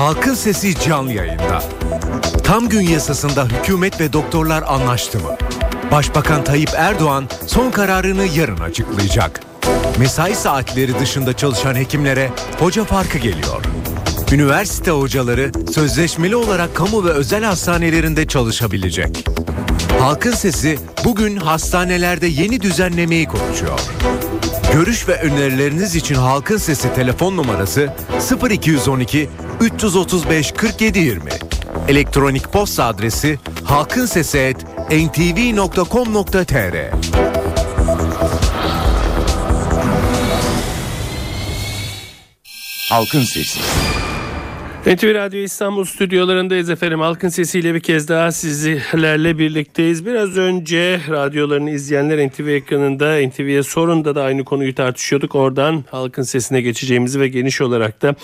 Halkın Sesi canlı yayında. Tam gün yasasında hükümet ve doktorlar anlaştı mı? Başbakan Tayyip Erdoğan son kararını yarın açıklayacak. Mesai saatleri dışında çalışan hekimlere hoca farkı geliyor. Üniversite hocaları sözleşmeli olarak kamu ve özel hastanelerinde çalışabilecek. Halkın Sesi bugün hastanelerde yeni düzenlemeyi konuşuyor. Görüş ve önerileriniz için Halkın Sesi telefon numarası 0212 335 4720. Elektronik posta adresi halkinsesi@ntv.com.tr. Halkın Sesi. NTV Radyo İstanbul stüdyolarındayız efendim. Halkın sesiyle bir kez daha sizlerle birlikteyiz. Biraz önce radyolarını izleyenler NTV ekranında NTV'ye sorunda da aynı konuyu tartışıyorduk. Oradan halkın sesine geçeceğimizi ve geniş olarak da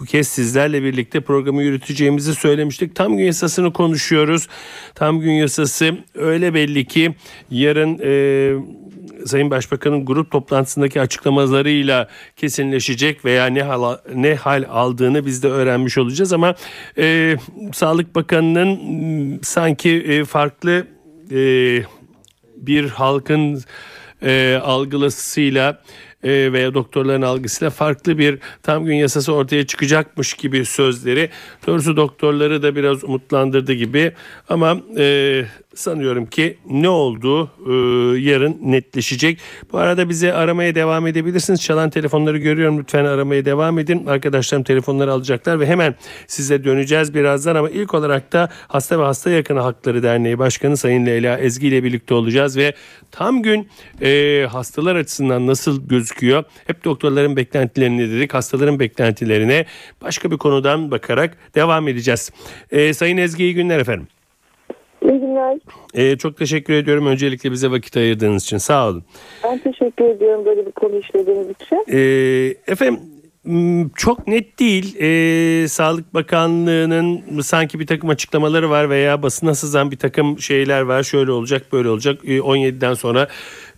bu kez sizlerle birlikte programı yürüteceğimizi söylemiştik. Tam gün yasasını konuşuyoruz. Tam gün yasası öyle belli ki yarın... E, Sayın Başbakan'ın grup toplantısındaki açıklamalarıyla kesinleşecek veya ne hal, ne hal aldığını biz de öğrenmiş olacağız ama e, Sağlık Bakanı'nın sanki e, farklı e, bir halkın e, algılısıyla e, veya doktorların algısıyla farklı bir tam gün yasası ortaya çıkacakmış gibi sözleri. Doğrusu doktorları da biraz umutlandırdı gibi ama e, sanıyorum ki ne olduğu e, yarın netleşecek. Bu arada bize aramaya devam edebilirsiniz. Çalan telefonları görüyorum. Lütfen aramaya devam edin. Arkadaşlarım telefonları alacaklar ve hemen size döneceğiz birazdan ama ilk olarak da Hasta ve Hasta Yakını Hakları Derneği Başkanı Sayın Leyla Ezgi ile birlikte olacağız ve tam gün e, hastalar açısından nasıl gözüküyor? Hep doktorların beklentilerini dedik. Hastaların beklentilerine başka bir konudan bakarak devam edeceğiz. E, Sayın Ezgi iyi günler efendim. İyi günler. Ee, çok teşekkür ediyorum öncelikle bize vakit ayırdığınız için. Sağ olun. Ben teşekkür ediyorum böyle bir konu işlediğiniz için. Ee, efendim çok net değil. Ee, Sağlık Bakanlığı'nın sanki bir takım açıklamaları var veya basına sızan bir takım şeyler var. Şöyle olacak, böyle olacak. Ee, 17'den sonra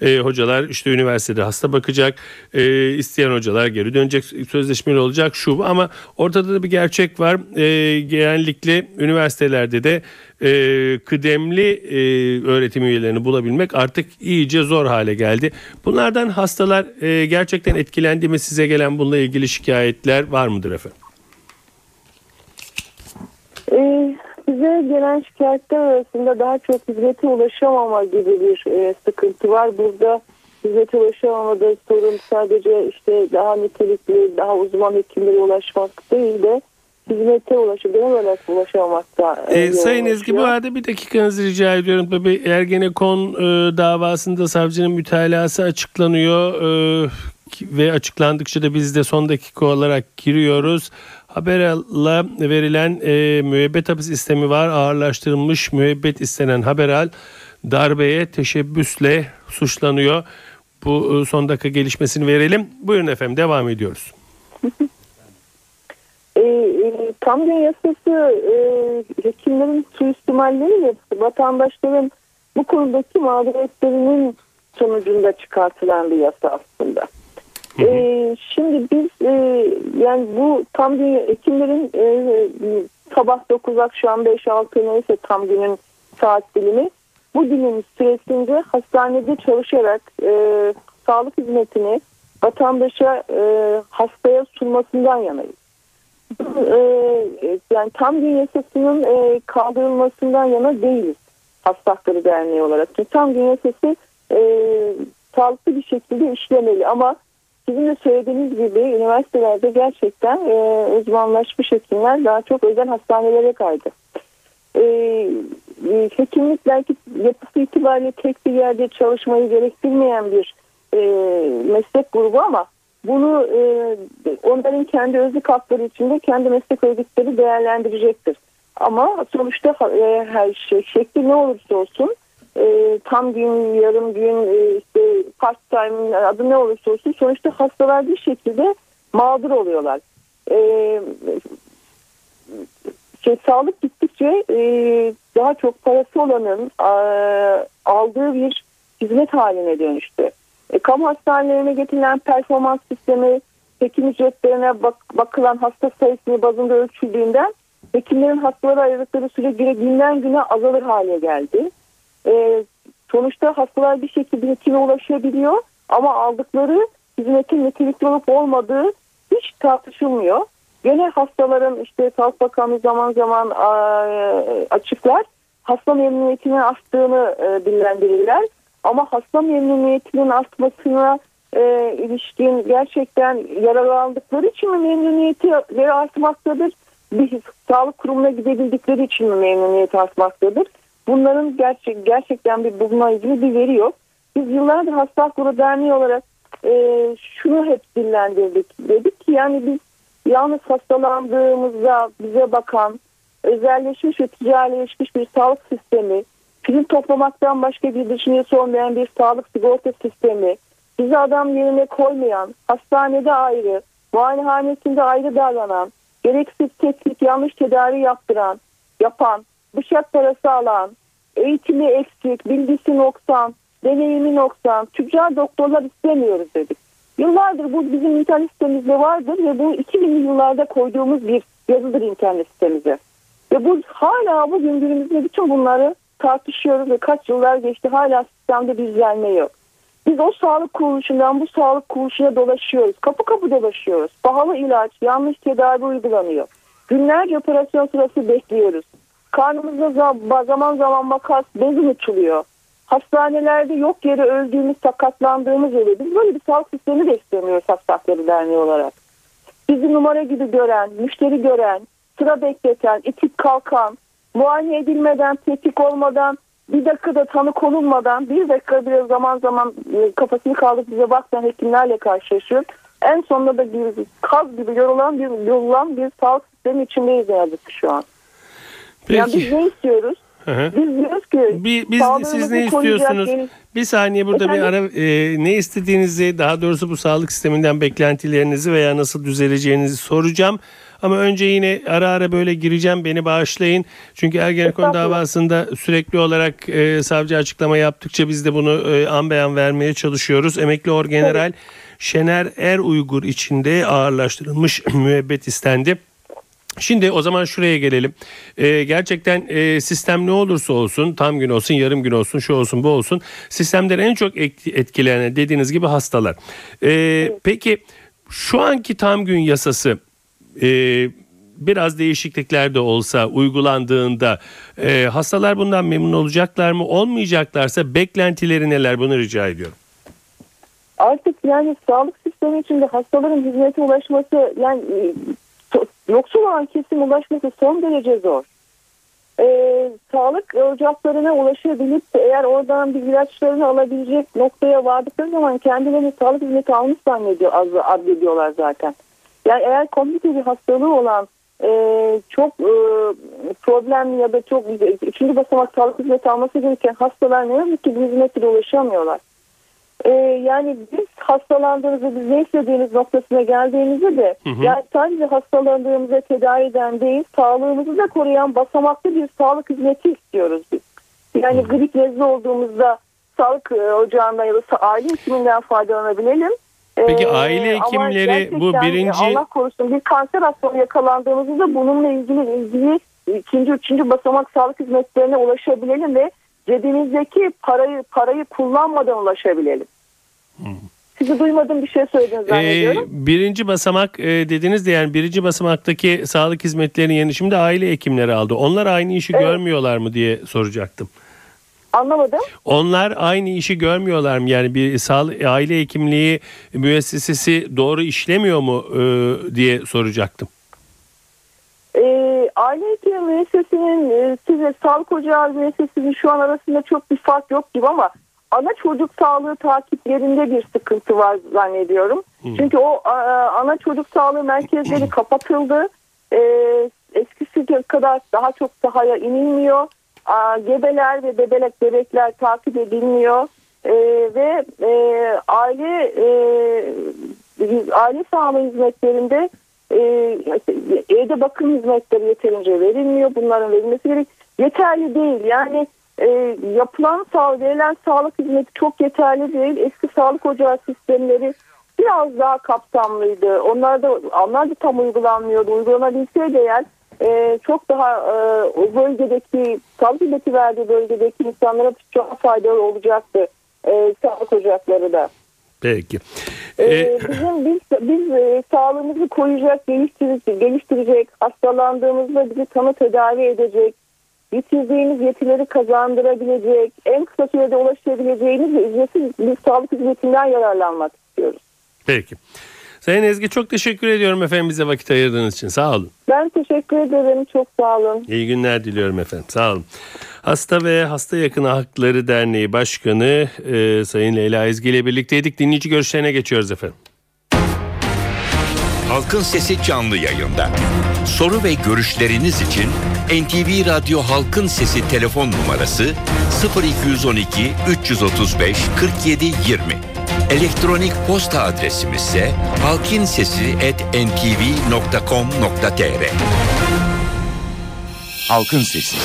e, hocalar işte üniversitede hasta bakacak. E, isteyen hocalar geri dönecek. Sözleşmeli olacak şu ama ortada da bir gerçek var. E, genellikle üniversitelerde de e, kıdemli e, öğretim üyelerini bulabilmek artık iyice zor hale geldi. Bunlardan hastalar e, gerçekten etkilendi mi size gelen bununla ilgili şikayetler var mıdır efendim? Ee, bize gelen şikayetler arasında daha çok hizmete ulaşamama gibi bir e, sıkıntı var. Burada hizmete ulaşamamada sorun sadece işte daha nitelikli, daha uzman hekimlere ulaşmak değil de hizmete ulaşıp genel olarak ulaşamamakta. E, Sayın Ezgi bu arada bir dakikanızı rica ediyorum. Tabii Ergenekon e, davasında savcının mütalası açıklanıyor e, ve açıklandıkça da biz de son dakika olarak giriyoruz. Haberal'a verilen e, müebbet hapis istemi var. Ağırlaştırılmış müebbet istenen Haberal darbeye teşebbüsle suçlanıyor. Bu e, son dakika gelişmesini verelim. Buyurun efendim devam ediyoruz. E, e, yasası e, hekimlerin suistimalleri ve vatandaşların bu konudaki mağduriyetlerinin sonucunda çıkartılan bir yasa aslında. Hı hı. E, şimdi biz e, yani bu tam gün hekimlerin e, sabah 9 akşam 5-6 neyse tam günün saat dilimi bu dilim süresince hastanede çalışarak e, sağlık hizmetini vatandaşa e, hastaya sunmasından yanayız. E, yani tam gün yasasının e, kaldırılmasından yana değiliz hasta hakları derneği olarak. Çünkü tam gün yasası e, sağlıklı bir şekilde işlemeli ama sizin de söylediğiniz gibi üniversitelerde gerçekten e, uzmanlaşmış hekimler daha çok özel hastanelere kaydı. E, e, hekimlik belki yapısı itibariyle tek bir yerde çalışmayı gerektirmeyen bir e, meslek grubu ama bunu e, onların kendi özlük hakları içinde kendi meslek örgütleri değerlendirecektir. Ama sonuçta e, her şey şekli ne olursa olsun e, tam gün, yarım gün, e, işte part time adı ne olursa olsun sonuçta hastalar bir şekilde mağdur oluyorlar. E, şey, sağlık gittikçe e, daha çok parası olanın e, aldığı bir hizmet haline dönüştü. E, kamu hastanelerine getirilen performans sistemi hekim ücretlerine bak, bakılan hasta sayısını bazında ölçüldüğünden hekimlerin hastalara ayırdıkları süre güne, günden güne azalır hale geldi. E, sonuçta hastalar bir şekilde hekime ulaşabiliyor ama aldıkları hizmetin nitelikli olup olmadığı hiç tartışılmıyor. Gene hastaların işte Sağlık Bakanlığı zaman zaman açıklar hasta memnuniyetinin arttığını e, dillendirirler. Ama hasta memnuniyetinin artmasına e, ilişkin gerçekten yararlandıkları için mi memnuniyetleri artmaktadır? Bir sağlık kurumuna gidebildikleri için mi memnuniyet artmaktadır? Bunların gerçek, gerçekten bir bununla ilgili bir veri yok. Biz yıllardır Hasta Hakları Derneği olarak e, şunu hep dillendirdik. Dedik ki yani biz yalnız hastalandığımızda bize bakan özelleşmiş ve ticarileşmiş bir sağlık sistemi, prim toplamaktan başka bir düşüncesi olmayan bir sağlık sigorta sistemi, bizi adam yerine koymayan, hastanede ayrı, muayenehanesinde ayrı davranan, gereksiz tetkik, yanlış tedavi yaptıran, yapan, bıçak parası alan, eğitimi eksik, bilgisi noksan, deneyimi noksan, tüccar doktorlar istemiyoruz dedik. Yıllardır bu bizim internet sitemizde vardır ve bu 2000'li yıllarda koyduğumuz bir yazıdır internet sitemize. Ve bu hala bugün günümüzde bütün bunları tartışıyoruz ve kaç yıllar geçti hala sistemde bir düzelme yok. Biz o sağlık kuruluşundan bu sağlık kuruluşuna dolaşıyoruz. Kapı kapı dolaşıyoruz. Pahalı ilaç, yanlış tedavi uygulanıyor. Günlerce operasyon sırası bekliyoruz. Karnımızda zaman zaman makas bezin uçuluyor. Hastanelerde yok yere öldüğümüz, sakatlandığımız oluyor. Biz böyle bir sağlık sistemi de istemiyoruz Hasta Derneği olarak. Bizi numara gibi gören, müşteri gören, sıra bekleten, itip kalkan, muayene edilmeden, tetkik olmadan, bir dakikada tanı konulmadan, bir dakika bile zaman zaman e, kafasını kaldırıp bize bakmayan hekimlerle karşılaşıyor. En sonunda da bir kaz gibi yorulan bir yorulan bir sağlık sistemi içindeyiz herhalde şu an. Peki. Yani biz ne istiyoruz? Biz diyoruz ki bir, biz siz ne istiyorsunuz? Bir, bir saniye burada Efendim? bir ara e, ne istediğinizi daha doğrusu bu sağlık sisteminden beklentilerinizi veya nasıl düzeleceğinizi soracağım. Ama önce yine ara ara böyle gireceğim beni bağışlayın. Çünkü Ergenekon davasında sürekli olarak e, savcı açıklama yaptıkça biz de bunu e, an beyan vermeye çalışıyoruz. Emekli Orgeneral evet. Şener Er Uygur içinde ağırlaştırılmış müebbet istendi. Şimdi o zaman şuraya gelelim. Ee, gerçekten e, sistem ne olursa olsun tam gün olsun yarım gün olsun şu olsun bu olsun sistemden en çok etkilenen dediğiniz gibi hastalar. Ee, peki şu anki tam gün yasası e, biraz değişiklikler de olsa uygulandığında e, hastalar bundan memnun olacaklar mı olmayacaklarsa beklentileri neler bunu rica ediyorum. Artık yani sağlık sistemi içinde hastaların hizmete ulaşması yani e, yoksul olan kesim ulaşması son derece zor. Ee, sağlık ocaklarına ulaşabilip eğer oradan bir ilaçlarını alabilecek noktaya vardıkları zaman kendilerini sağlık hizmeti almış zannediyor, addediyorlar zaten. Yani eğer komplike bir hastalığı olan e, çok e, problemli ya da çok üçüncü basamak sağlık hizmeti alması gereken hastalar ne yazık ki bu hizmetlere ulaşamıyorlar. E, yani biz hastalandığımızda biz ne istediğimiz noktasına geldiğimizde de hı hı. yani sadece hastalandığımızda tedavi eden değil sağlığımızı da koruyan basamaklı bir sağlık hizmeti istiyoruz biz. Yani hı. grip nezle olduğumuzda sağlık e, ocağından ya da aile hekiminden faydalanabilelim. Peki ee, aile hekimleri bu birinci... Allah korusun bir kanser hastalığı yakalandığımızda bununla ilgili ilgili ikinci, üçüncü basamak sağlık hizmetlerine ulaşabilelim ve cebimizdeki parayı parayı kullanmadan ulaşabilelim. Hmm. Sizi duymadığım bir şey söylediniz zannediyorum. Ee, birinci basamak e, dediniz de yani birinci basamaktaki sağlık hizmetlerinin yerini şimdi aile hekimleri aldı. Onlar aynı işi evet. görmüyorlar mı diye soracaktım. Anlamadım. Onlar aynı işi görmüyorlar mı? Yani bir sağlık aile hekimliği müessesesi doğru işlemiyor mu e, diye soracaktım. E, aile hekimi müessesesinin e, size sağlık ocağı müessesesinin şu an arasında çok bir fark yok gibi ama ana çocuk sağlığı takiplerinde bir sıkıntı var zannediyorum. Hmm. Çünkü o a, ana çocuk sağlığı merkezleri kapatıldı. E, eskisi kadar daha çok sahaya inilmiyor gebeler ve bebelek bebekler takip edilmiyor e, ve e, aile e, aile sağlığı hizmetlerinde e, evde bakım hizmetleri yeterince verilmiyor. Bunların verilmesi gerek yeterli değil. Yani e, yapılan sağ, verilen sağlık hizmeti çok yeterli değil. Eski sağlık ocağı sistemleri biraz daha kapsamlıydı. Onlar da, onlar da tam uygulanmıyordu. Uygulanabilseydi eğer e, çok daha e, o bölgedeki sağlık hizmeti verdiği bölgedeki insanlara çok faydalı olacaktı. E, sağlık ocakları da. Peki. Ee, Ee, bizim biz biz e, sağlığımızı koruyacak, geliştirecek, geliştirecek, hastalandığımızda bizi tanı tedavi edecek, yitirdiğimiz yetileri kazandırabilecek, en kısa sürede ulaşabileceğimiz ve ücretsiz bir sağlık hizmetinden yararlanmak istiyoruz. peki. Sayın Ezgi çok teşekkür ediyorum efendim bize vakit ayırdığınız için. Sağ olun. Ben teşekkür ederim. Çok sağ olun. İyi günler diliyorum efendim. Sağ olun. Hasta ve Hasta Yakını Hakları Derneği Başkanı e, Sayın Leyla Ezgi ile birlikteydik. Dinleyici görüşlerine geçiyoruz efendim. Halkın Sesi canlı yayında. Soru ve görüşleriniz için NTV Radyo Halkın Sesi telefon numarası 0212 335 47 20. Elektronik posta adresimiz ise halkinsesi@ntv.com.tr. Halkın Sesi.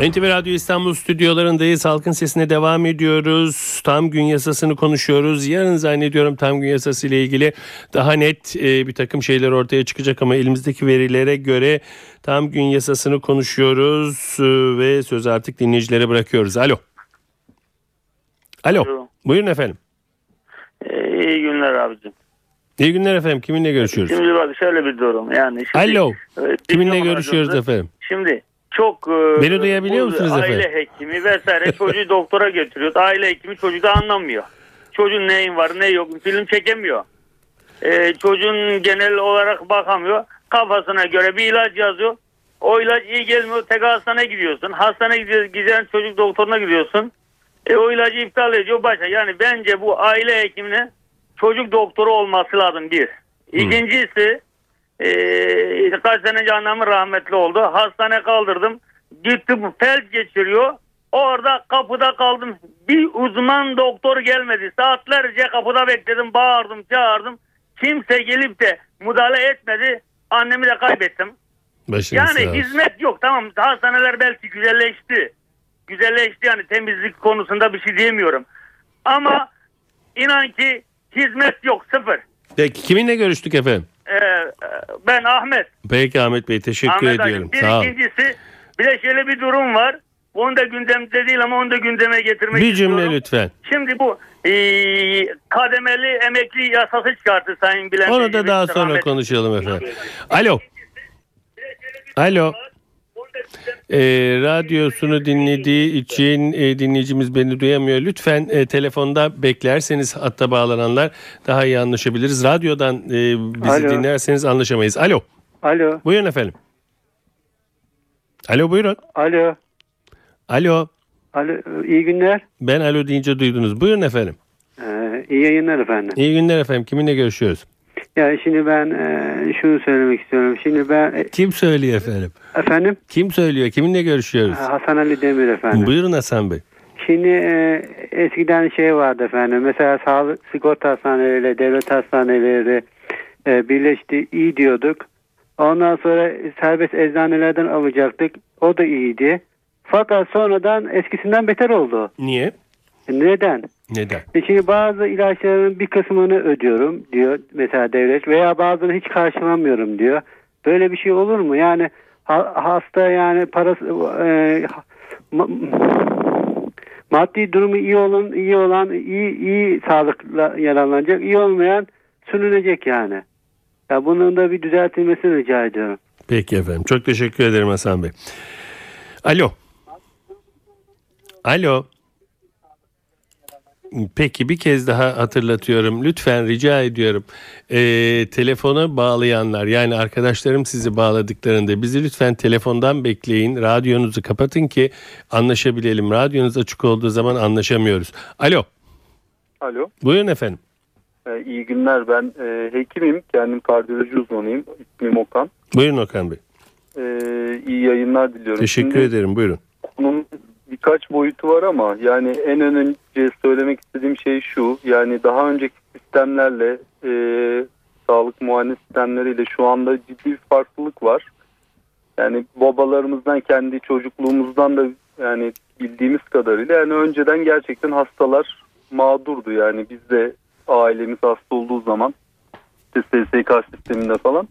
NTV Radyo İstanbul stüdyolarındayız. Halkın sesine devam ediyoruz. Tam gün yasasını konuşuyoruz. Yarın zannediyorum tam gün yasası ile ilgili daha net e, bir takım şeyler ortaya çıkacak ama elimizdeki verilere göre tam gün yasasını konuşuyoruz e, ve sözü artık dinleyicilere bırakıyoruz. Alo. Alo. Alo. Buyurun efendim. İyi günler abicim. İyi günler efendim. Kiminle görüşüyoruz? Şimdi bak şöyle bir durum yani. Şimdi, Alo. Evet, Kiminle görüşüyoruz aracımızda- efendim? Şimdi çok e, Beni duyabiliyor bu musunuz aile efendim? hekimi vesaire çocuğu doktora götürüyor. Aile hekimi çocuğu da anlamıyor. Çocuğun neyin var ne yok film çekemiyor. Ee, çocuğun genel olarak bakamıyor. Kafasına göre bir ilaç yazıyor. O ilaç iyi gelmiyor. Tek hastaneye gidiyorsun. Hastaneye giden çocuk doktoruna gidiyorsun. E, o ilacı iptal ediyor başa. Yani bence bu aile hekimine çocuk doktoru olması lazım bir. İkincisi e, kaç sene önce annemin rahmetli oldu. Hastane kaldırdım. Gitti bu felç geçiriyor. Orada kapıda kaldım. Bir uzman doktor gelmedi. Saatlerce kapıda bekledim. Bağırdım çağırdım. Kimse gelip de müdahale etmedi. Annemi de kaybettim. Başınız sağ Yani olsun. hizmet yok tamam hastaneler belki güzelleşti. Güzelleşti yani temizlik konusunda bir şey diyemiyorum. Ama inan ki hizmet yok sıfır. Peki kiminle görüştük efendim? Ee, ben Ahmet. Peki Ahmet Bey teşekkür Ahmet ediyorum. Bir Sağ ikincisi bir de şöyle bir durum var. Onu da gündemde değil ama onu da gündeme getirmek Bir istiyorum. cümle lütfen. Şimdi bu e, kademeli emekli yasası çıkarttı Sayın Bülent Onu da daha sonra rahmetli. konuşalım efendim. Alo. Alo. Ee, radyosunu dinlediği için e, dinleyicimiz beni duyamıyor. Lütfen e, telefonda beklerseniz hatta bağlananlar daha iyi anlaşabiliriz. Radyodan e, bizi Alo. dinlerseniz anlaşamayız. Alo. Alo, Buyurun efendim. Alo buyurun. alo, Alo. alo. İyi günler. Ben alo deyince duydunuz. Buyurun efendim. Ee, iyi yayınlar efendim. İyi günler efendim. Kiminle görüşüyoruz? Ya şimdi ben e, şunu söylemek istiyorum. Şimdi ben e, Kim söylüyor efendim? efendim Kim söylüyor? Kiminle görüşüyoruz? Hasan Ali Demir efendim. Buyurun Hasan Bey. Şimdi e, eskiden şey vardı efendim. Mesela sağlık sigorta hastaneleriyle devlet hastaneleri e, birleşti iyi diyorduk. Ondan sonra serbest eczanelerden alacaktık. O da iyiydi. Fakat sonradan eskisinden beter oldu. Niye? Neden? Neden? E Şimdi bazı ilaçların bir kısmını ödüyorum diyor mesela devlet veya bazılarını hiç karşılamıyorum diyor. Böyle bir şey olur mu? Yani ha- hasta yani parası e, ma- maddi durumu iyi olan iyi olan iyi iyi sağlıkla yararlanacak, iyi olmayan sürünecek yani. Ya bunun da bir düzeltilmesini rica ediyorum. Peki efendim. Çok teşekkür ederim Hasan Bey. Alo. Alo. Peki bir kez daha hatırlatıyorum. Lütfen rica ediyorum. Ee, telefona bağlayanlar yani arkadaşlarım sizi bağladıklarında bizi lütfen telefondan bekleyin. Radyonuzu kapatın ki anlaşabilelim. Radyonuz açık olduğu zaman anlaşamıyoruz. Alo. Alo, Buyurun efendim. e, iyi günler. Ben e, hekimim, kendim kardiyoloji uzmanıyım. İsmim Okan. Buyurun Okan Bey. E, iyi yayınlar diliyorum. Teşekkür Şimdi ederim. Buyurun. Bunun birkaç boyutu var ama yani en önce söylemek istediğim şey şu. Yani daha önceki sistemlerle e, sağlık muayene sistemleriyle şu anda ciddi bir farklılık var. Yani babalarımızdan kendi çocukluğumuzdan da yani bildiğimiz kadarıyla yani önceden gerçekten hastalar mağdurdu yani biz de ailemiz hasta olduğu zaman işte SSK sisteminde falan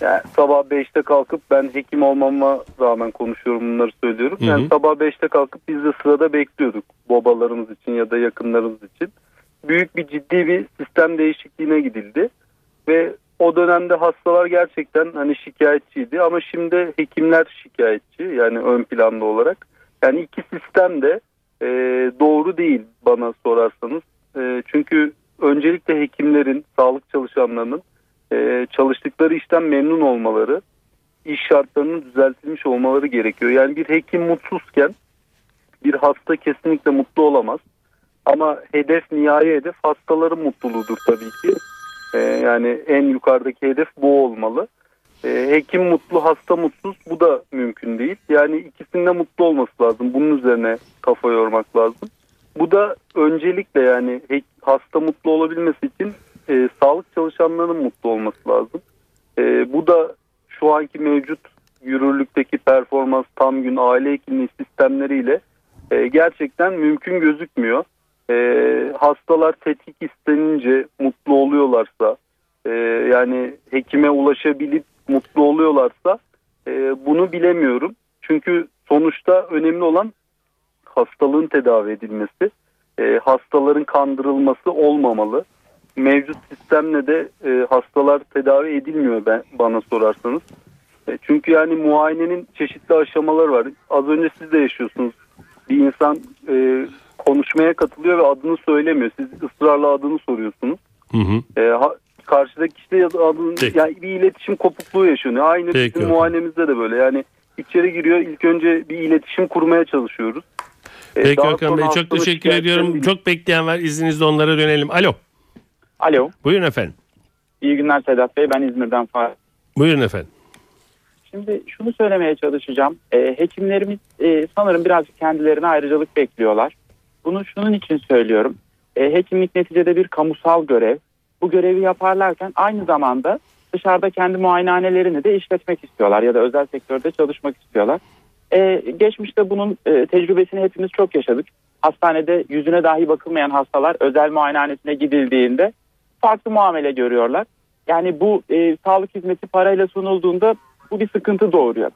yani sabah 5'te kalkıp ben hekim olmama rağmen konuşuyorum bunları söylüyorum. Hı hı. Yani sabah 5'te kalkıp biz de sırada bekliyorduk babalarımız için ya da yakınlarımız için. Büyük bir ciddi bir sistem değişikliğine gidildi ve o dönemde hastalar gerçekten hani şikayetçiydi ama şimdi hekimler şikayetçi yani ön planda olarak. Yani iki sistem de e, doğru değil bana sorarsanız. E, çünkü öncelikle hekimlerin, sağlık çalışanlarının e, çalıştıkları işten memnun olmaları, iş şartlarının düzeltilmiş olmaları gerekiyor. Yani bir hekim mutsuzken bir hasta kesinlikle mutlu olamaz. Ama hedef nihai hedef hastaların mutluluğudur tabii ki. E, yani en yukarıdaki hedef bu olmalı. E, hekim mutlu, hasta mutsuz bu da mümkün değil. Yani ikisinde mutlu olması lazım. Bunun üzerine kafa yormak lazım. Bu da öncelikle yani hasta mutlu olabilmesi için e, sağlık çalışanlarının mutlu olması lazım. E, bu da şu anki mevcut yürürlükteki performans tam gün aile hekimliği sistemleriyle e, gerçekten mümkün gözükmüyor. E, hastalar tetkik istenince mutlu oluyorlarsa e, yani hekime ulaşabilip mutlu oluyorlarsa e, bunu bilemiyorum. Çünkü sonuçta önemli olan hastalığın tedavi edilmesi, e, hastaların kandırılması olmamalı. Mevcut sistemle de e, hastalar tedavi edilmiyor ben bana sorarsanız. E, çünkü yani muayenenin çeşitli aşamaları var. Az önce siz de yaşıyorsunuz. Bir insan e, konuşmaya katılıyor ve adını söylemiyor. Siz ısrarla adını soruyorsunuz. Hı hı. E, ha, karşıdaki kişi de adını, Peki. yani bir iletişim kopukluğu yaşanıyor. Aynı Peki bizim muayenemizde de böyle. Yani içeri giriyor ilk önce bir iletişim kurmaya çalışıyoruz. E, Peki sonra Bey çok teşekkür ediyorum. Çok bekleyen var. İzninizle onlara dönelim. Alo. Alo. Buyurun efendim. İyi günler Sedat Bey. Ben İzmir'den Fahri. Buyurun efendim. Şimdi şunu söylemeye çalışacağım. Ee, hekimlerimiz e, sanırım birazcık kendilerine ayrıcalık bekliyorlar. Bunu şunun için söylüyorum. Ee, hekimlik neticede bir kamusal görev. Bu görevi yaparlarken aynı zamanda dışarıda kendi muayenehanelerini de işletmek istiyorlar ya da özel sektörde çalışmak istiyorlar. Ee, geçmişte bunun e, tecrübesini hepimiz çok yaşadık. Hastanede yüzüne dahi bakılmayan hastalar özel muayenehanesine gidildiğinde farklı muamele görüyorlar. Yani bu e, sağlık hizmeti parayla sunulduğunda bu bir sıkıntı doğuruyor.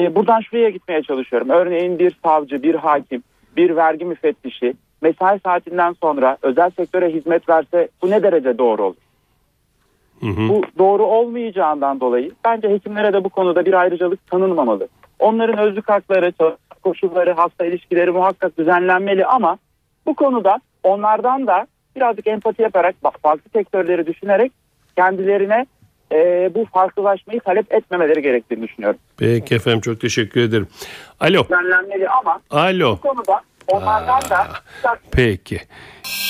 E, buradan şuraya gitmeye çalışıyorum. Örneğin bir savcı, bir hakim, bir vergi müfettişi mesai saatinden sonra özel sektöre hizmet verse bu ne derece doğru olur? Hı hı. Bu doğru olmayacağından dolayı bence hekimlere de bu konuda bir ayrıcalık tanınmamalı. Onların özlük hakları, koşulları, hasta ilişkileri muhakkak düzenlenmeli ama bu konuda onlardan da birazcık empati yaparak bak, farklı sektörleri düşünerek kendilerine e, bu farklılaşmayı talep etmemeleri gerektiğini düşünüyorum. Peki efendim çok teşekkür ederim. Alo. Düzenlenmeli ama Alo. bu konuda onlardan da Peki.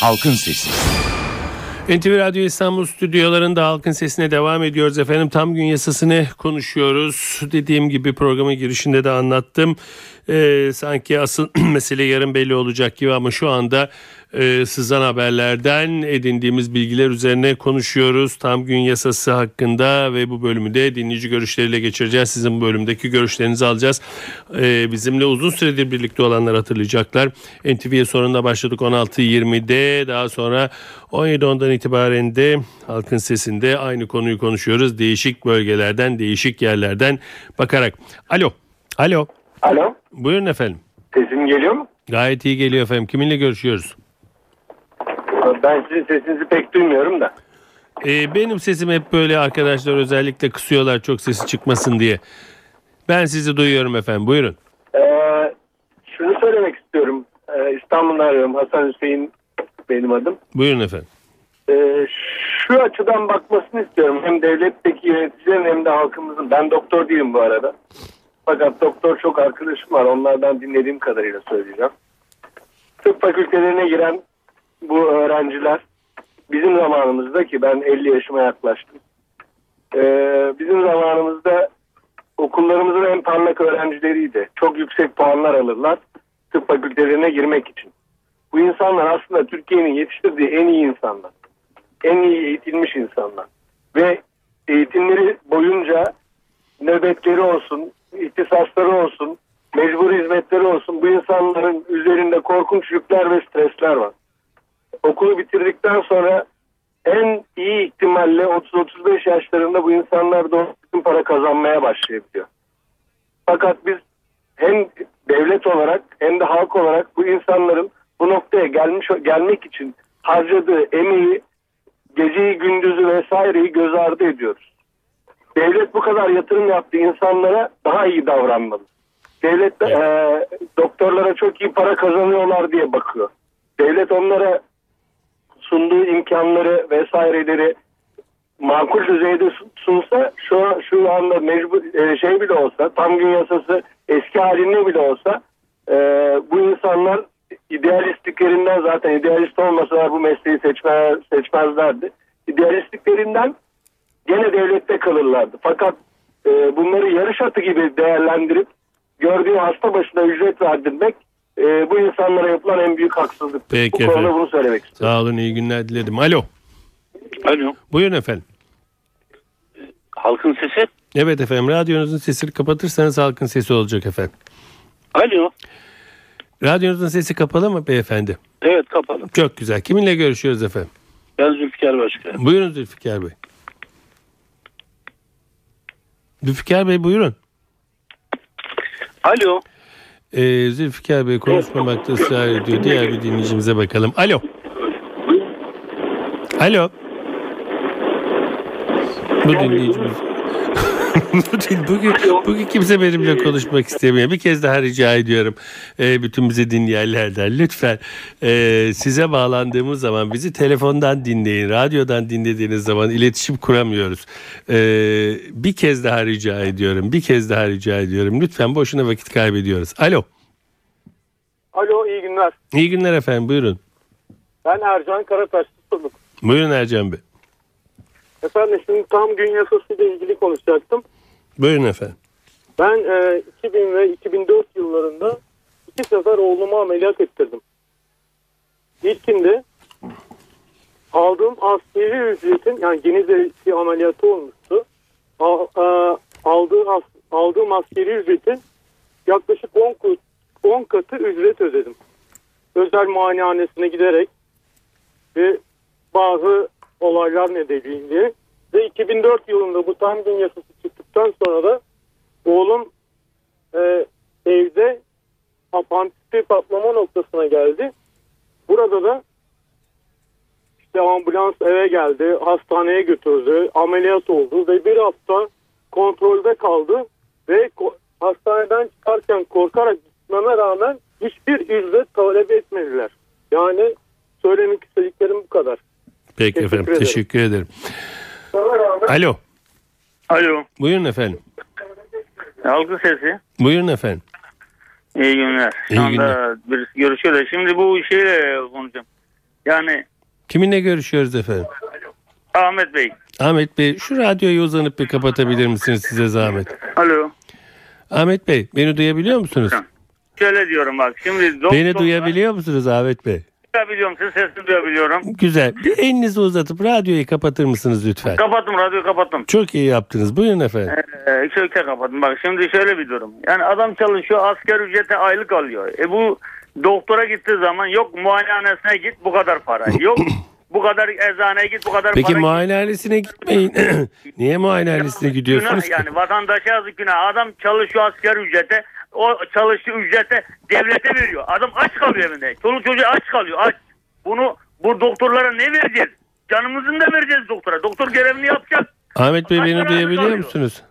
Halkın Sesi. NTV Radyo İstanbul stüdyolarında halkın sesine devam ediyoruz efendim. Tam gün yasasını konuşuyoruz. Dediğim gibi programın girişinde de anlattım. Ee, sanki asıl mesele yarın belli olacak gibi ama şu anda e, sızan haberlerden edindiğimiz bilgiler üzerine konuşuyoruz. Tam gün yasası hakkında ve bu bölümü de dinleyici görüşleriyle geçireceğiz. Sizin bu bölümdeki görüşlerinizi alacağız. Ee, bizimle uzun süredir birlikte olanlar hatırlayacaklar. NTV'ye sonunda başladık 16.20'de daha sonra 17.10'dan itibaren de halkın sesinde aynı konuyu konuşuyoruz. Değişik bölgelerden, değişik yerlerden bakarak. Alo, alo. Alo, Buyurun efendim. sesim geliyor mu? Gayet iyi geliyor efendim. Kiminle görüşüyoruz? Ben sizin sesinizi pek duymuyorum da. Ee, benim sesim hep böyle arkadaşlar özellikle kısıyorlar çok sesi çıkmasın diye. Ben sizi duyuyorum efendim. Buyurun. Ee, şunu söylemek istiyorum. Ee, İstanbul'dan arıyorum. Hasan Hüseyin benim adım. Buyurun efendim. Ee, şu açıdan bakmasını istiyorum. Hem devletteki yöneticilerin hem de halkımızın. Ben doktor değilim bu arada. Fakat doktor çok arkadaşım var. Onlardan dinlediğim kadarıyla söyleyeceğim. Tıp fakültelerine giren bu öğrenciler bizim zamanımızda ki ben 50 yaşıma yaklaştım. Ee, bizim zamanımızda okullarımızın en parlak öğrencileriydi. Çok yüksek puanlar alırlar tıp fakültelerine girmek için. Bu insanlar aslında Türkiye'nin yetiştirdiği en iyi insanlar. En iyi eğitilmiş insanlar. Ve eğitimleri boyunca nöbetleri olsun, ihtisasları olsun, mecbur hizmetleri olsun bu insanların üzerinde korkunç yükler ve stresler var. Okulu bitirdikten sonra en iyi ihtimalle 30-35 yaşlarında bu insanlar doğru düzgün para kazanmaya başlayabiliyor. Fakat biz hem devlet olarak hem de halk olarak bu insanların bu noktaya gelmiş gelmek için harcadığı emeği, geceyi, gündüzü vesaireyi göz ardı ediyoruz. Devlet bu kadar yatırım yaptı insanlara daha iyi davranmalı. Devlet e, doktorlara çok iyi para kazanıyorlar diye bakıyor. Devlet onlara sunduğu imkanları vesaireleri makul düzeyde sunsa şu şu anda mecbur e, şey bile olsa tam gün yasası eski halinde bile olsa e, bu insanlar idealistliklerinden zaten idealist olmasalar bu mesleği seçme, seçmezlerdi. İdealistliklerinden gene devlette kalırlardı. Fakat e, bunları yarış atı gibi değerlendirip gördüğü hasta başına ücret verdirmek e, bu insanlara yapılan en büyük haksızlık. Peki bu konuda efendim. bunu söylemek istiyorum. Sağ olun iyi günler dilerim. Alo. Alo. Buyurun efendim. Halkın sesi. Evet efendim radyonuzun sesini kapatırsanız halkın sesi olacak efendim. Alo. Radyonuzun sesi kapalı mı beyefendi? Evet kapalı. Çok güzel. Kiminle görüşüyoruz efendim? Ben Zülfikar Başkan. Buyurun Zülfikar Bey. Zülfikar Bey buyurun. Alo. Ee, Zülfikar Bey konuşmamakta ısrar ediyor. Diğer bir dinleyicimize bakalım. Alo. Alo. Bu dinleyicimiz. Bu değil, bugün, bugün kimse benimle konuşmak istemiyor. Bir kez daha rica ediyorum e, bütün bizi dinleyenlerden lütfen e, size bağlandığımız zaman bizi telefondan dinleyin, radyodan dinlediğiniz zaman iletişim kuramıyoruz. E, bir kez daha rica ediyorum, bir kez daha rica ediyorum. Lütfen boşuna vakit kaybediyoruz. Alo, Alo iyi günler. iyi günler efendim buyurun. Ben Ercan Karataş. Buyurun Ercan Bey. Efendim şimdi tam gün yasası ile ilgili konuşacaktım. Buyurun efendim. Ben e, 2000 ve 2004 yıllarında iki sefer oğlumu ameliyat ettirdim. İlkinde aldığım askeri ücretin yani Genize'si ameliyatı olmuştu. Al, e, aldığı, as, aldığım askeri ücretin yaklaşık 10, ku- 10 katı ücret ödedim. Özel muayenehanesine giderek ve bazı olaylar nedeniyle ve 2004 yılında bu gün yasası çıktıktan sonra da oğlum e, evde apantisi patlama noktasına geldi. Burada da işte ambulans eve geldi, hastaneye götürdü, ameliyat oldu ve bir hafta kontrolde kaldı ve hastaneden çıkarken korkarak gitmeme rağmen hiçbir ücret talep etmediler. Yani söylemek istediklerim bu kadar. Peki Teşekkür efendim ederim. teşekkür ederim. Alo, Alo. buyurun efendim. Halkın sesi. Buyurun efendim. İyi günler. Şu İyi anda birisi görüşüyor da şimdi bu şeyle konuşacağım. Yani Kiminle görüşüyoruz efendim? Ahmet Bey. Ahmet Bey şu radyoyu uzanıp bir kapatabilir misiniz size zahmet? Alo. Ahmet Bey beni duyabiliyor musunuz? Şöyle diyorum bak şimdi doktor... Beni duyabiliyor musunuz Ahmet Bey? Duyabiliyorum sizin sesini duyabiliyorum. Güzel. Bir elinizi uzatıp radyoyu kapatır mısınız lütfen? Kapattım radyoyu kapattım. Çok iyi yaptınız. Buyurun efendim. Ee, şöyle kapattım. Bak şimdi şöyle bir durum. Yani adam çalışıyor asker ücrete aylık alıyor. E bu doktora gittiği zaman yok muayenehanesine git bu kadar para. Yok bu kadar eczaneye git bu kadar Peki para. muayenehanesine gitmeyin. Niye muayenehanesine gidiyorsunuz? Günah yani vatandaşa yazık günah. Adam çalışıyor asker ücrete. O çalıştığı ücrete devlete veriyor. Adam aç kalıyor evinde. Çoluk çocuğu aç kalıyor aç. Bunu bu doktorlara ne vereceğiz? Canımızın da vereceğiz doktora. Doktor görevini yapacak. Ahmet Bey Kaç beni duyabiliyor alıyor? musunuz?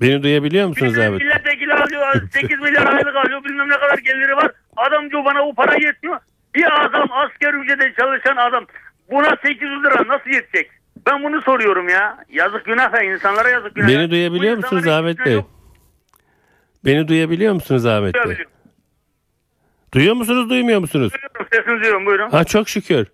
Beni duyabiliyor musunuz Bilmem Ahmet milletvekili alıyor. 8 milyar aylık alıyor. Bilmem ne kadar geliri var. Adam diyor bana o para yetmiyor. Bir adam asker ücrete çalışan adam buna 800 lira nasıl yetecek? Ben bunu soruyorum ya. Yazık günah ya. insanlara yazık günah. Beni duyabiliyor musunuz Ahmet Bey? yok. Beni duyabiliyor musunuz Ahmet Bey? Duyabiliyorum. Duyuyor musunuz duymuyor musunuz? Sesinizi duyuyorum buyurun. Ha çok şükür.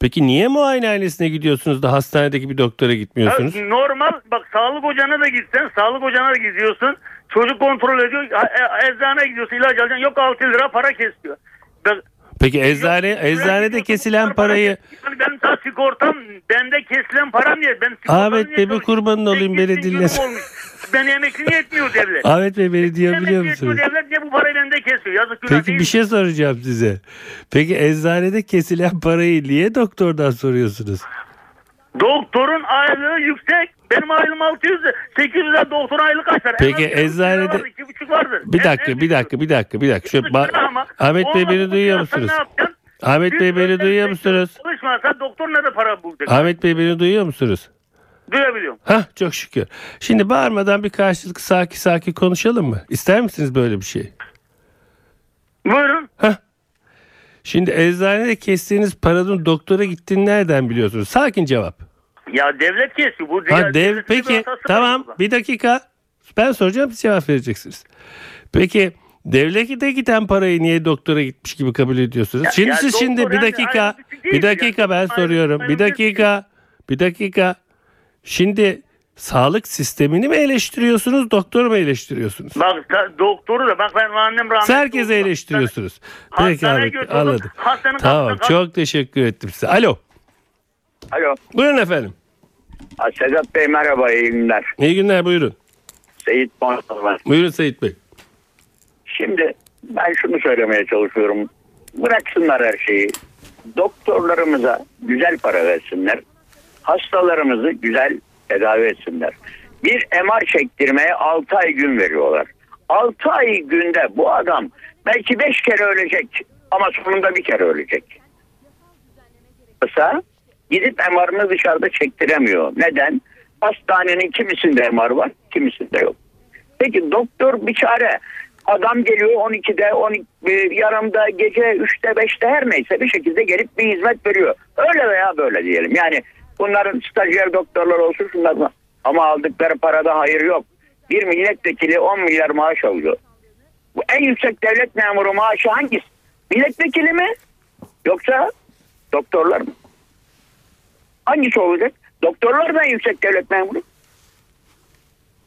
Peki niye muayenehanesine gidiyorsunuz da hastanedeki bir doktora gitmiyorsunuz? Ya normal bak sağlık ocağına da gitsen sağlık ocağına da gidiyorsun. Çocuk kontrol ediyor. e- Eczaneye gidiyorsun ilaç alacaksın. Yok 6 lira para kesiyor. Ben, Peki eczane eczanede kesilen parayı Yani benim ta sigortam bende kesilen param niye? Ben Ahmet Bey bir kurbanın olayım beni 800 dinlesin. Ben emekli yetmiyor devlet. Ahmet Bey beni duyabiliyor musunuz? yetmiyor devlet niye bu parayı bende kesiyor? Yazık günah Peki değil bir şey soracağım size. Peki eczanede kesilen parayı niye doktordan soruyorsunuz? Doktorun aylığı yüksek. Benim aylığım 600 800 lira doktor aylığı kaç var? Peki, En az iki eczanede- vardır, iki buçuk vardır. Bir dakika bir dakika bir dakika bir dakika. Şöyle ba- Ahmet Bey beni duyuyor musunuz? ne? Ahmet Bey beni duyuyor musunuz? Çalışmasa doktor ne de para bulacak? Ahmet Bey beni duyuyor musunuz? Duyabiliyorum. Hah çok şükür. Şimdi bağırmadan bir karşılık sakin sakin konuşalım mı? İster misiniz böyle bir şey? Buyurun. Hah. Şimdi eczanede kestiğiniz paranın doktora gittiğini nereden biliyorsunuz? Sakin cevap. Ya devlet kesiyor. Bu Ha, dev, peki tamam bir dakika. Ben soracağım siz cevap vereceksiniz. Peki devlete giden parayı niye doktora gitmiş gibi kabul ediyorsunuz? Ya- şimdi ya siz şimdi bir dakika bir dakika ben soruyorum. Bir dakika bir dakika. Şimdi sağlık sistemini mi eleştiriyorsunuz doktoru mu eleştiriyorsunuz? Bak doktoru da bak ben annem rahmetli herkese eleştiriyorsunuz. Hastaneye Peki Ahmet, götürdüm. anladım. Hastanın Tamam kapısına- çok teşekkür ettim size. Alo Alo. buyurun efendim. Sedat Bey merhaba iyi günler. İyi günler buyurun. Seyit Bonsoy. Buyurun Seyit Bey. Şimdi ben şunu söylemeye çalışıyorum. Bıraksınlar her şeyi. Doktorlarımıza güzel para versinler. Hastalarımızı güzel tedavi etsinler. Bir MR çektirmeye 6 ay gün veriyorlar. 6 ay günde bu adam belki 5 kere ölecek ama sonunda bir kere ölecek. Mesela gidip MR'ını dışarıda çektiremiyor. Neden? Hastanenin kimisinde MR var, kimisinde yok. Peki doktor bir çare. Adam geliyor 12'de, 12, e, yarımda, gece 3'te, 5'te her neyse bir şekilde gelip bir hizmet veriyor. Öyle veya böyle diyelim. Yani bunların stajyer doktorlar olsun şunlar mı? Ama aldıkları parada hayır yok. Bir milletvekili 10 milyar maaş alıyor. Bu en yüksek devlet memuru maaşı hangisi? Milletvekili mi? Yoksa doktorlar mı? Hangisi olacak? Doktorlar da yüksek devlet memuru.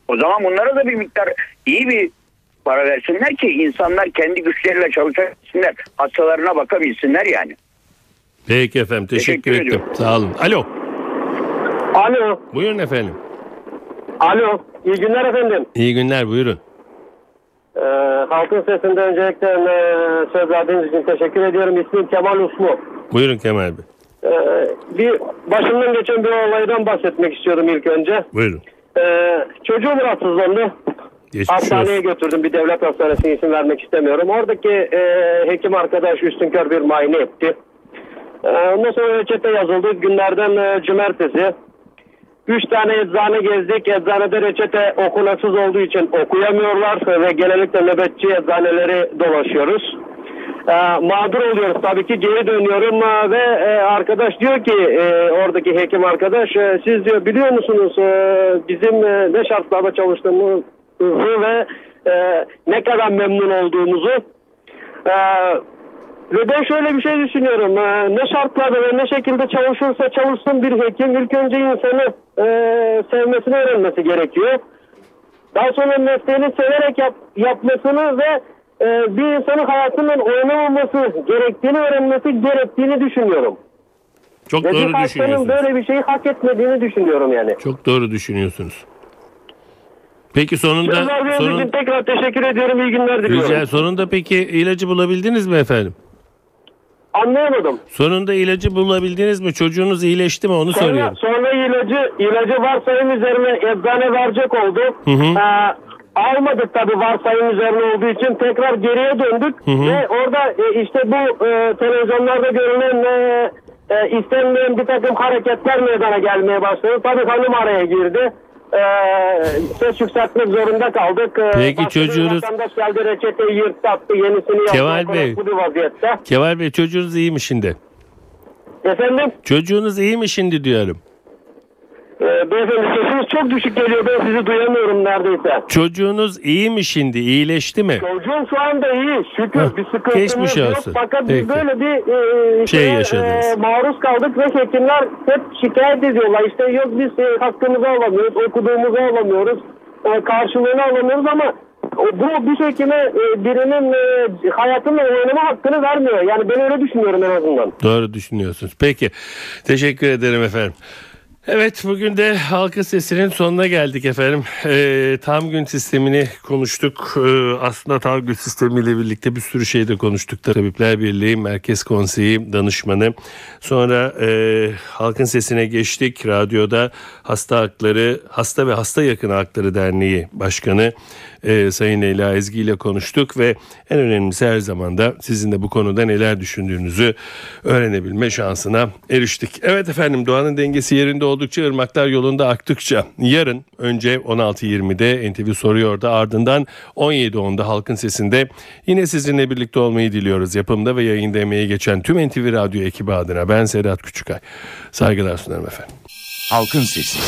O zaman bunlara da bir miktar iyi bir para versinler ki insanlar kendi güçleriyle çalışabilsinler. Hastalarına bakabilsinler yani. Peki efendim teşekkür, Teşekkür ettim. ediyorum. Sağ olun. Alo. Alo. Buyurun efendim. Alo. İyi günler efendim. İyi günler buyurun. Ee, halkın sesinde öncelikle e, söz verdiğiniz için teşekkür ediyorum. İsmim Kemal Uslu. Buyurun Kemal Bey. Ee, bir başımdan geçen bir olaydan bahsetmek istiyorum ilk önce. Buyurun. Ee, çocuğum rahatsızlandı. Geçmiş Hastaneye olsun. götürdüm bir devlet hastanesine isim vermek istemiyorum. Oradaki e, hekim arkadaş üstünkör bir muayene etti. E, ondan sonra reçete yazıldı. Günlerden e, cumartesi. Üç tane eczane gezdik. Eczanede reçete okunaksız olduğu için okuyamıyorlar ve genellikle nöbetçi eczaneleri dolaşıyoruz. E, mağdur oluyoruz tabii ki geri dönüyorum e, ve e, arkadaş diyor ki e, oradaki hekim arkadaş e, siz diyor biliyor musunuz e, bizim e, ne şartlarda çalıştığımızı ve e, ne kadar memnun olduğumuzu e, ve ben şöyle bir şey düşünüyorum e, ne şartlarda ve ne şekilde çalışırsa çalışsın bir hekim ilk önce insanı e, sevmesini öğrenmesi gerekiyor. Daha sonra mesleğini severek yap, yapmasını ve e, bir insanın hayatının oynamaması gerektiğini öğrenmesi gerektiğini düşünüyorum. Çok Ve doğru düşünüyorsunuz. böyle bir şeyi hak etmediğini düşünüyorum yani. Çok doğru düşünüyorsunuz. Peki sonunda verdiğiniz için tekrar teşekkür ediyorum. İyi günler diliyorum. rica, sonunda peki ilacı bulabildiniz mi efendim? Anlayamadım. Sonunda ilacı bulabildiniz mi? Çocuğunuz iyileşti mi? Onu Sonra, soruyorum. sonra ilacı ilacı varsayım üzerine eczane verecek oldu. Hı hı. Ee, almadık tabii varsayım üzerine olduğu için tekrar geriye döndük Hı hı. ve orada e, işte bu e, televizyonlarda görülen e, e, istenmeyen bir takım hareketler meydana gelmeye başladı. Tabii hanım araya girdi. Ee, ses yükseltmek zorunda kaldık. Ee, Peki çocuğunuz- Vatandaş geldi reçeteyi yırttı attı yenisini yaptı. Kemal kadar Bey. Bu vaziyette. Kemal Bey çocuğunuz iyi mi şimdi? Efendim? Çocuğunuz iyi mi şimdi diyorum. Ee, beyefendi sesiniz çok düşük geliyor. Ben sizi duyamıyorum neredeyse. Çocuğunuz iyi mi şimdi? İyileşti mi? Çocuğum şu anda iyi. Şükür Heh, bir sıkıntımız geçmiş yok. olsun. Fakat Peki. biz böyle bir e, Şey şeye, yaşadınız. e, maruz kaldık ve hekimler hep şikayet ediyorlar. İşte yok biz e, hakkımızı alamıyoruz, okuduğumuzu alamıyoruz, e, karşılığını alamıyoruz ama o- bu bir hekime e, birinin e, hayatının oynama hakkını vermiyor. Yani ben öyle düşünüyorum en azından. Doğru düşünüyorsunuz. Peki. Teşekkür ederim efendim. Evet bugün de halka sesinin sonuna geldik efendim. Ee, tam gün sistemini konuştuk. Ee, aslında tam gün sistemiyle birlikte bir sürü şey de konuştuk. Tabipler Birliği, Merkez Konseyi danışmanı. Sonra e, halkın sesine geçtik. Radyoda Hasta Hakları, Hasta ve Hasta Yakın Hakları Derneği Başkanı e, Sayın Leyla Ezgi ile konuştuk ve en önemlisi her zaman da sizin de bu konuda neler düşündüğünüzü öğrenebilme şansına eriştik. Evet efendim doğanın dengesi yerinde oldukça ırmaklar yolunda aktıkça yarın önce 16.20'de NTV soruyor da ardından 17.10'da halkın sesinde yine sizinle birlikte olmayı diliyoruz. Yapımda ve yayında emeği geçen tüm NTV Radyo ekibi adına ben Sedat Küçükay. Saygılar sunarım efendim. Halkın Sesi.